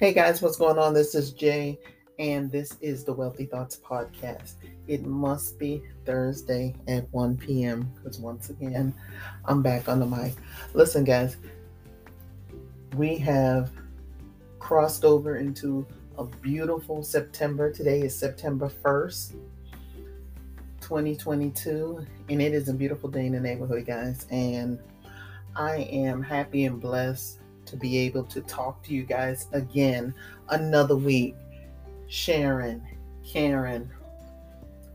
Hey guys, what's going on? This is Jay, and this is the Wealthy Thoughts Podcast. It must be Thursday at 1 p.m. because once again, I'm back on the mic. Listen, guys, we have crossed over into a beautiful September. Today is September 1st, 2022, and it is a beautiful day in the neighborhood, guys. And I am happy and blessed to be able to talk to you guys again another week, sharing, caring,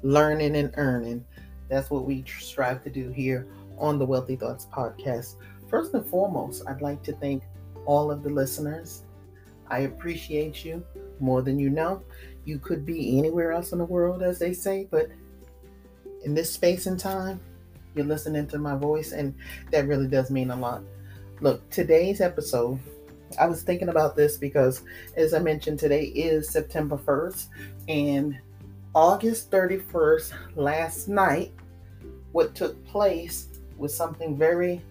learning, and earning. That's what we strive to do here on the Wealthy Thoughts podcast. First and foremost, I'd like to thank all of the listeners. I appreciate you more than you know. You could be anywhere else in the world, as they say, but in this space and time, you're listening to my voice, and that really does mean a lot. Look, today's episode, I was thinking about this because, as I mentioned, today is September 1st, and August 31st, last night, what took place was something very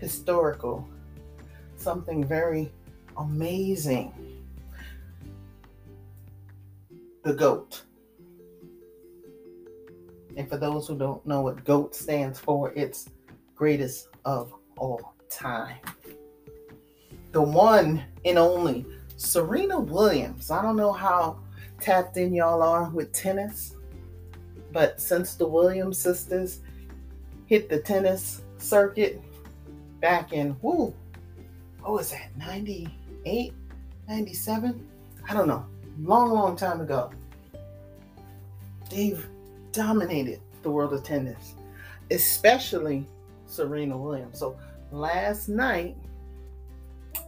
historical, something very amazing. The GOAT. And for those who don't know what GOAT stands for, it's greatest of all time the one and only Serena Williams. I don't know how tapped in y'all are with tennis, but since the Williams sisters hit the tennis circuit back in, whoo, what was that, 98, 97? I don't know, long, long time ago. They've dominated the world of tennis, especially Serena Williams. So last night,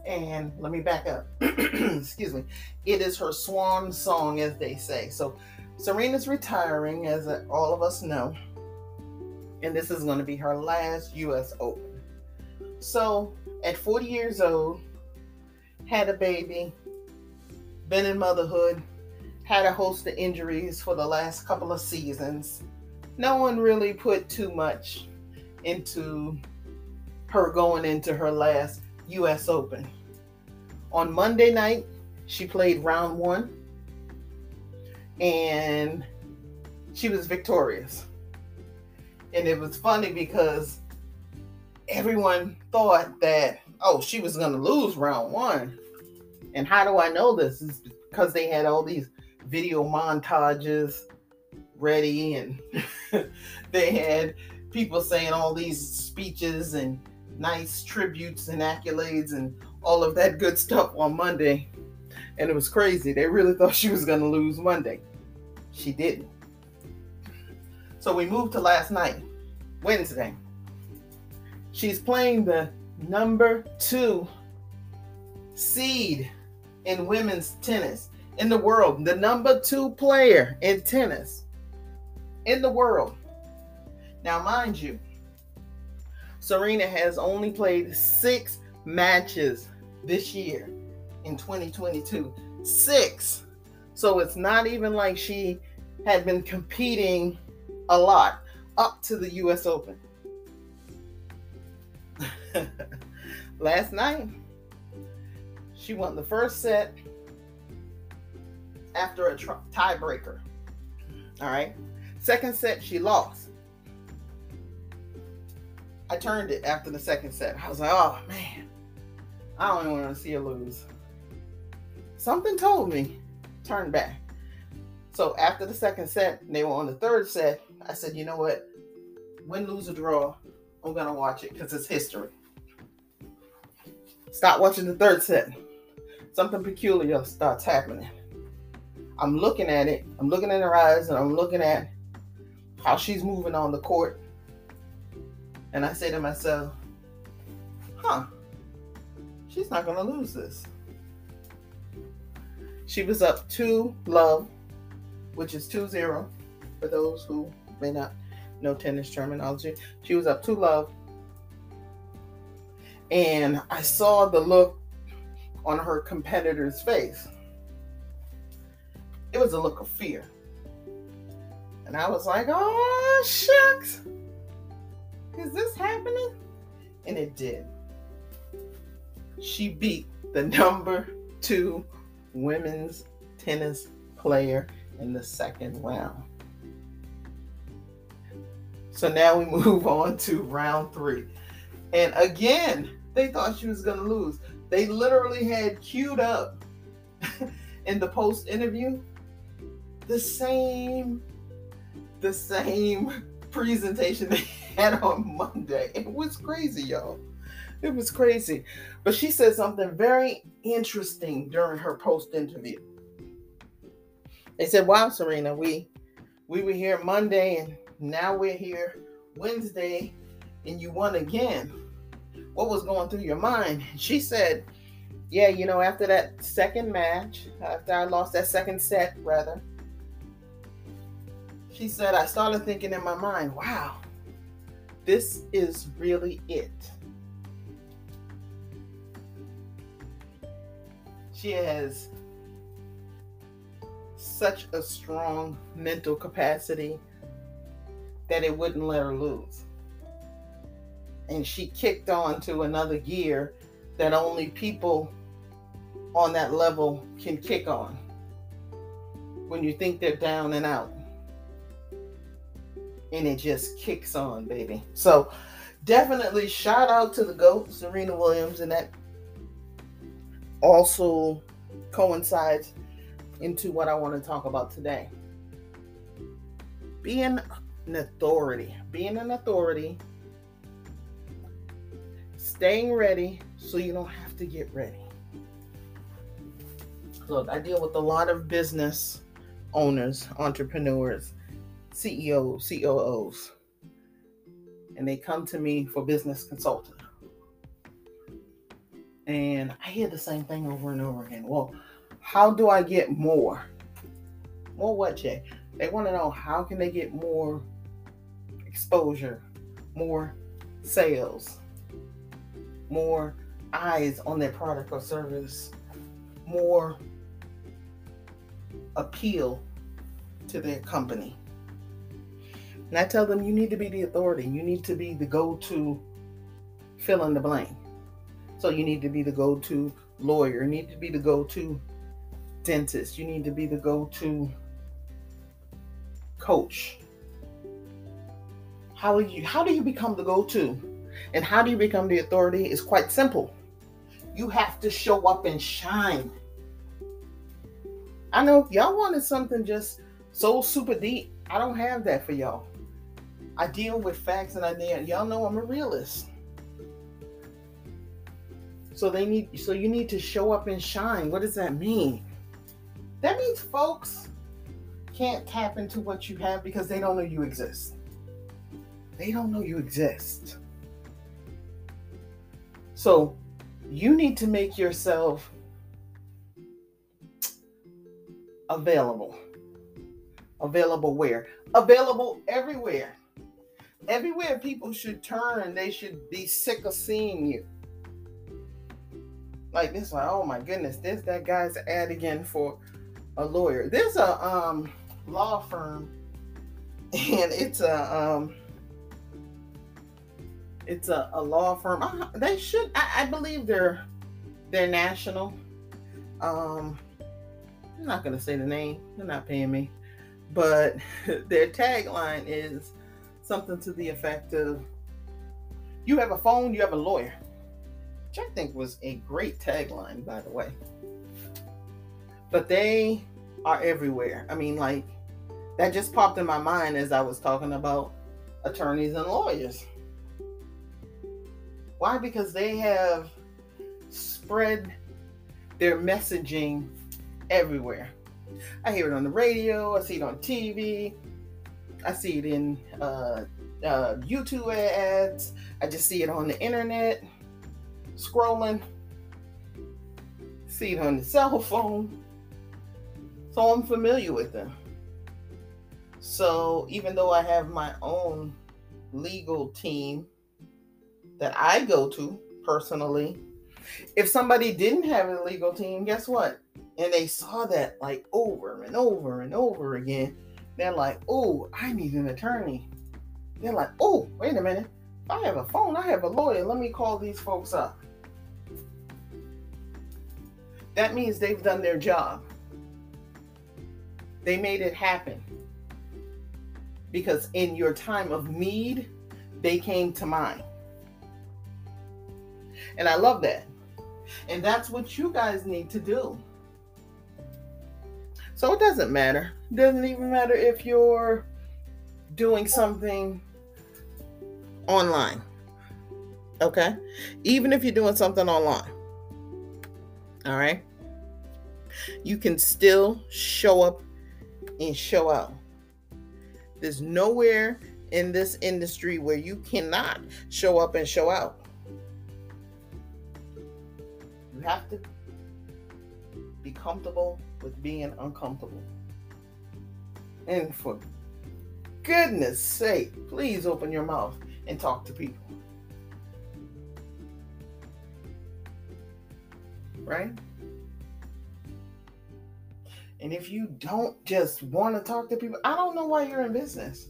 and let me back up. Excuse me. It is her swan song, as they say. So Serena's retiring, as all of us know, and this is going to be her last U.S. Open. So at 40 years old, had a baby, been in motherhood, had a host of injuries for the last couple of seasons. No one really put too much into her going into her last U.S. Open. On Monday night, she played round one and she was victorious. And it was funny because everyone thought that, oh, she was going to lose round one. And how do I know this? Is because they had all these video montages ready and they had people saying all these speeches and nice tributes and accolades and all of that good stuff on Monday. And it was crazy. They really thought she was going to lose Monday. She didn't. So we moved to last night, Wednesday. She's playing the number two seed in women's tennis in the world, the number two player in tennis in the world. Now, mind you, Serena has only played six matches this year in 2022. Six. So it's not even like she had been competing a lot up to the US Open. Last night, she won the first set after a tiebreaker. All right. Second set, she lost. I turned it after the second set. I was like, oh man, I don't even want to see her lose. Something told me, turn back. So after the second set, they were on the third set. I said, you know what? Win, lose, or draw, I'm gonna watch it because it's history. Stop watching the third set. Something peculiar starts happening. I'm looking at it. I'm looking in her eyes, and I'm looking at how she's moving on the court and I say to myself, huh, she's not going to lose this. She was up 2 love, which is two zero, for those who may not know tennis terminology. She was up 2 love. And I saw the look on her competitor's face. It was a look of fear. And I was like, oh, shucks. Is this happening? And it did. She beat the number two women's tennis player in the second round. So now we move on to round three. And again, they thought she was going to lose. They literally had queued up in the post interview the same the same presentation they had on Monday. It was crazy, y'all. It was crazy. But she said something very interesting during her post interview. They said, "Wow, Serena, we we were here Monday and now we're here Wednesday and you won again. What was going through your mind?" She said, "Yeah, you know, after that second match, after I lost that second set rather, she said, I started thinking in my mind, wow, this is really it. She has such a strong mental capacity that it wouldn't let her lose. And she kicked on to another gear that only people on that level can kick on when you think they're down and out and it just kicks on, baby. So definitely shout out to the GOAT, Serena Williams, and that also coincides into what I want to talk about today. Being an authority, being an authority, staying ready so you don't have to get ready. Look, I deal with a lot of business owners, entrepreneurs, CEOs, COOs, and they come to me for business consulting. And I hear the same thing over and over again. Well, how do I get more? More what, Jay? They want to know how can they get more exposure, more sales, more eyes on their product or service, more appeal to their company. And I tell them you need to be the authority. You need to be the go to fill in the blank. So you need to be the go to lawyer. You need to be the go to dentist. You need to be the go to coach. How you how do you become the go-to? And how do you become the authority is quite simple. You have to show up and shine. I know y'all wanted something just so super deep. I don't have that for y'all. I deal with facts and I y'all know I'm a realist. So they need so you need to show up and shine. What does that mean? That means folks can't tap into what you have because they don't know you exist. They don't know you exist. So you need to make yourself available. Available where? Available everywhere everywhere people should turn, they should be sick of seeing you. Like this, like, oh my goodness, this that guy's ad again for a lawyer. There's a um law firm, and it's a um it's a, a law firm. Uh, they should, I, I believe they're they're national. Um, I'm not gonna say the name. They're not paying me, but their tagline is something to the effect of you have a phone, you have a lawyer. Which I think was a great tagline, by the way. But they are everywhere. I mean, like, that just popped in my mind as I was talking about attorneys and lawyers. Why? Because they have spread their messaging everywhere. I hear it on the radio, I see it on TV, I see it in uh, uh, YouTube ads. I just see it on the internet, scrolling. See it on the cell phone. So I'm familiar with them. So even though I have my own legal team that I go to personally, if somebody didn't have a legal team, guess what? And they saw that like over and over and over again, they're like, oh, I need an attorney. They're like, oh, wait a minute. I have a phone, I have a lawyer. Let me call these folks up. that means they've done their job. They made it happen. Because in your time of need, they came to mind. And I love that. And that's what you guys need to do. So it doesn't matter. It doesn't even matter if you're doing something online. Okay? Even if you're doing something online. All right? You can still show up and show out. There's nowhere in this industry where you cannot show up and show out. You have to be comfortable with being uncomfortable. And for goodness sake, please open your mouth and talk to people. Right? And if you don't just want to talk to people, I don't know why you're in business.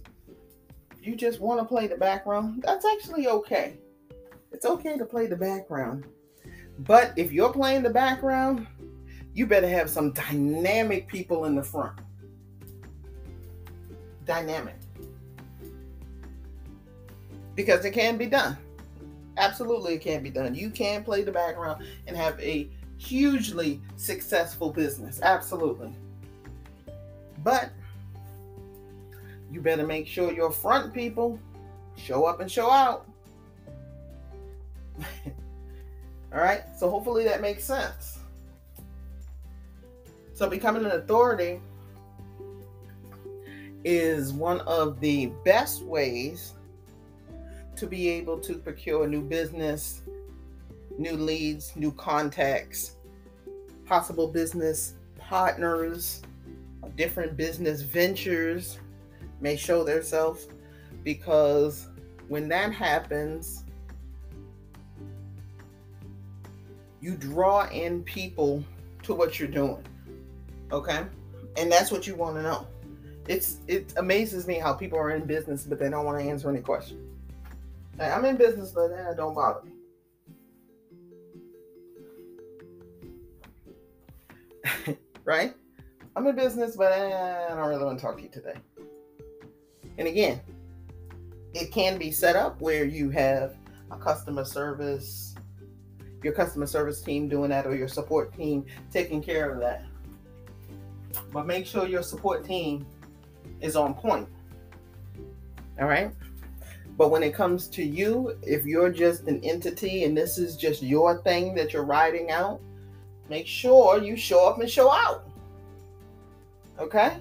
You just want to play the background, that's actually okay. It's okay to play the background. But if you're playing the background, you better have some dynamic people in the front. Dynamic. Because it can be done. Absolutely, it can be done. You can play the background and have a hugely successful business. Absolutely. But you better make sure your front people show up and show out. All right. So hopefully that makes sense. So becoming an authority is one of the best ways to be able to procure new business, new leads, new contacts, possible business partners, different business ventures may show themselves because when that happens, you draw in people to what you're doing. Okay? And that's what you want to know. It's it amazes me how people are in business but they don't want to answer any questions. I'm in business, but eh, don't bother me. right? I'm in business, but I don't really want to talk to you today. And again, it can be set up where you have a customer service, your customer service team doing that, or your support team taking care of that. But make sure your support team is on point. All right. But when it comes to you, if you're just an entity and this is just your thing that you're riding out, make sure you show up and show out. Okay?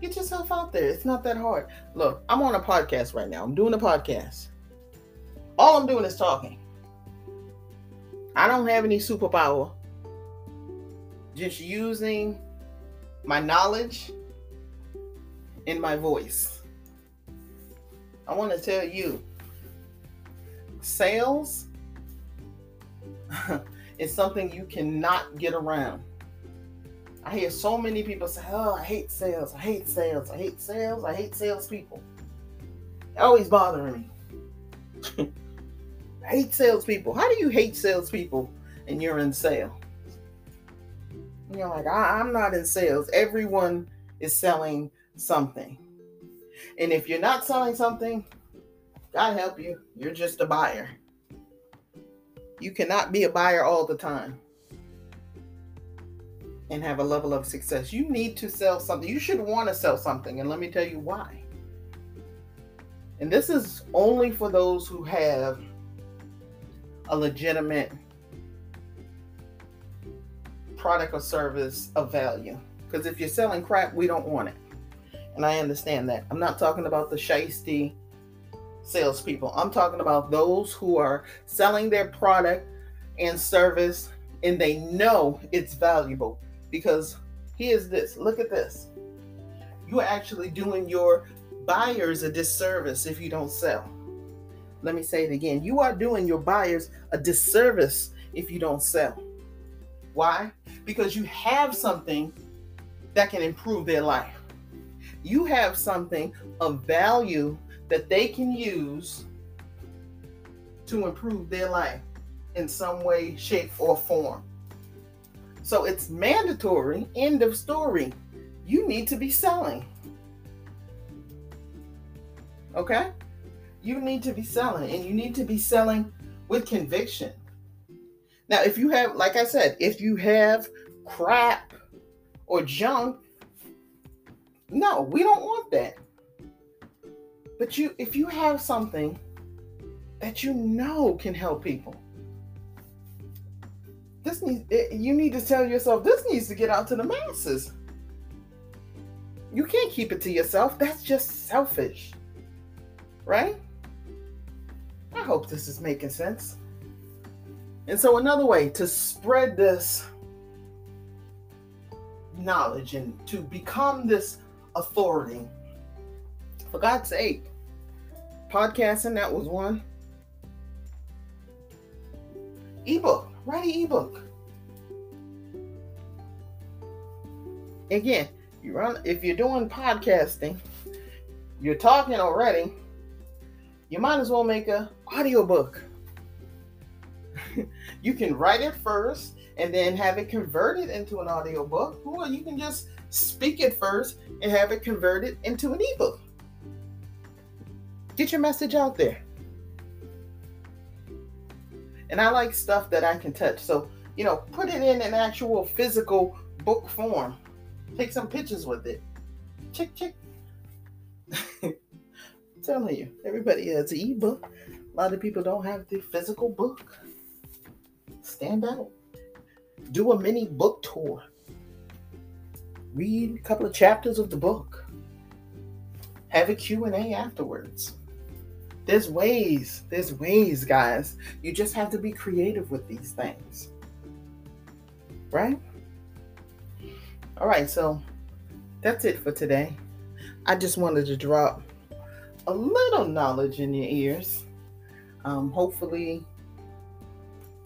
Get yourself out there. It's not that hard. Look, I'm on a podcast right now. I'm doing a podcast. All I'm doing is talking. I don't have any superpower. Just using my knowledge in my voice. I want to tell you sales is something you cannot get around. I hear so many people say, Oh, I hate sales. I hate sales. I hate sales. I hate salespeople. Always bothering me. I hate salespeople. How do you hate salespeople and you're in sales? And you're like, I- I'm not in sales. Everyone is selling something. And if you're not selling something, God help you, you're just a buyer. You cannot be a buyer all the time and have a level of success. You need to sell something. You should want to sell something. And let me tell you why. And this is only for those who have a legitimate product or service of value. Because if you're selling crap, we don't want it. And I understand that. I'm not talking about the shisty salespeople. I'm talking about those who are selling their product and service and they know it's valuable. Because here's this look at this. You're actually doing your buyers a disservice if you don't sell. Let me say it again. You are doing your buyers a disservice if you don't sell. Why? Because you have something that can improve their life you have something of value that they can use to improve their life in some way, shape, or form. So it's mandatory. End of story. You need to be selling. Okay? You need to be selling, and you need to be selling with conviction. Now, if you have, like I said, if you have crap or junk, no, we don't want that. But you, if you have something that you know can help people, this needs you need to tell yourself this needs to get out to the masses. You can't keep it to yourself. That's just selfish. Right? I hope this is making sense. And so another way to spread this knowledge and to become this authority. For God's sake, podcasting, that was one. Ebook, write an ebook. Again, you run if you're doing podcasting, you're talking already, you might as well make a audiobook. you can write it first and then have it converted into an audiobook, or you can just speak it first and have it converted into an ebook. Get your message out there. And I like stuff that I can touch. So, you know, put it in an actual physical book form. Take some pictures with it. Chick, chick. telling you, everybody has an ebook. A lot of people don't have the physical book. Stand out. Do a mini book tour. Read a couple of chapters of the book. Have a Q&A afterwards. There's ways. There's ways, guys. You just have to be creative with these things. Right? All right, so that's it for today. I just wanted to drop a little knowledge in your ears. Um, hopefully,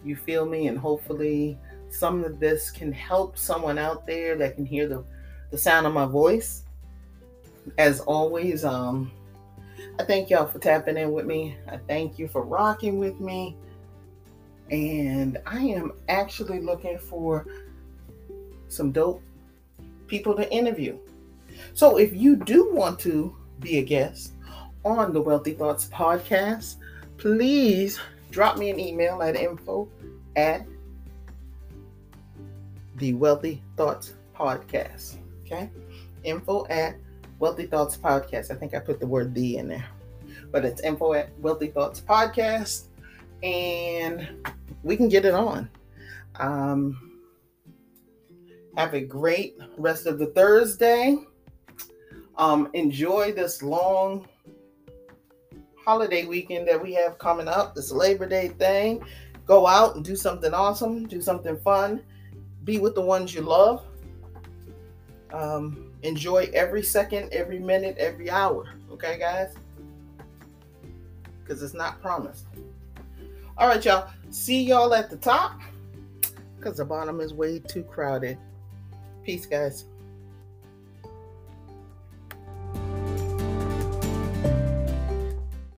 you feel me, and hopefully, some of this can help someone out there that can hear the, the sound of my voice. As always, um, I thank y'all for tapping in with me. I thank you for rocking with me. And I am actually looking for some dope people to interview. So if you do want to be a guest, on the Wealthy Thoughts podcast, please drop me an email at info at the Wealthy Thoughts podcast. Okay? Info at Wealthy Thoughts podcast. I think I put the word the in there, but it's info at Wealthy Thoughts podcast, and we can get it on. Um, have a great rest of the Thursday. Um, enjoy this long holiday weekend that we have coming up, this Labor Day thing. Go out and do something awesome, do something fun, be with the ones you love. Um, enjoy every second, every minute, every hour. Okay, guys? Because it's not promised. All right, y'all. See y'all at the top because the bottom is way too crowded. Peace, guys.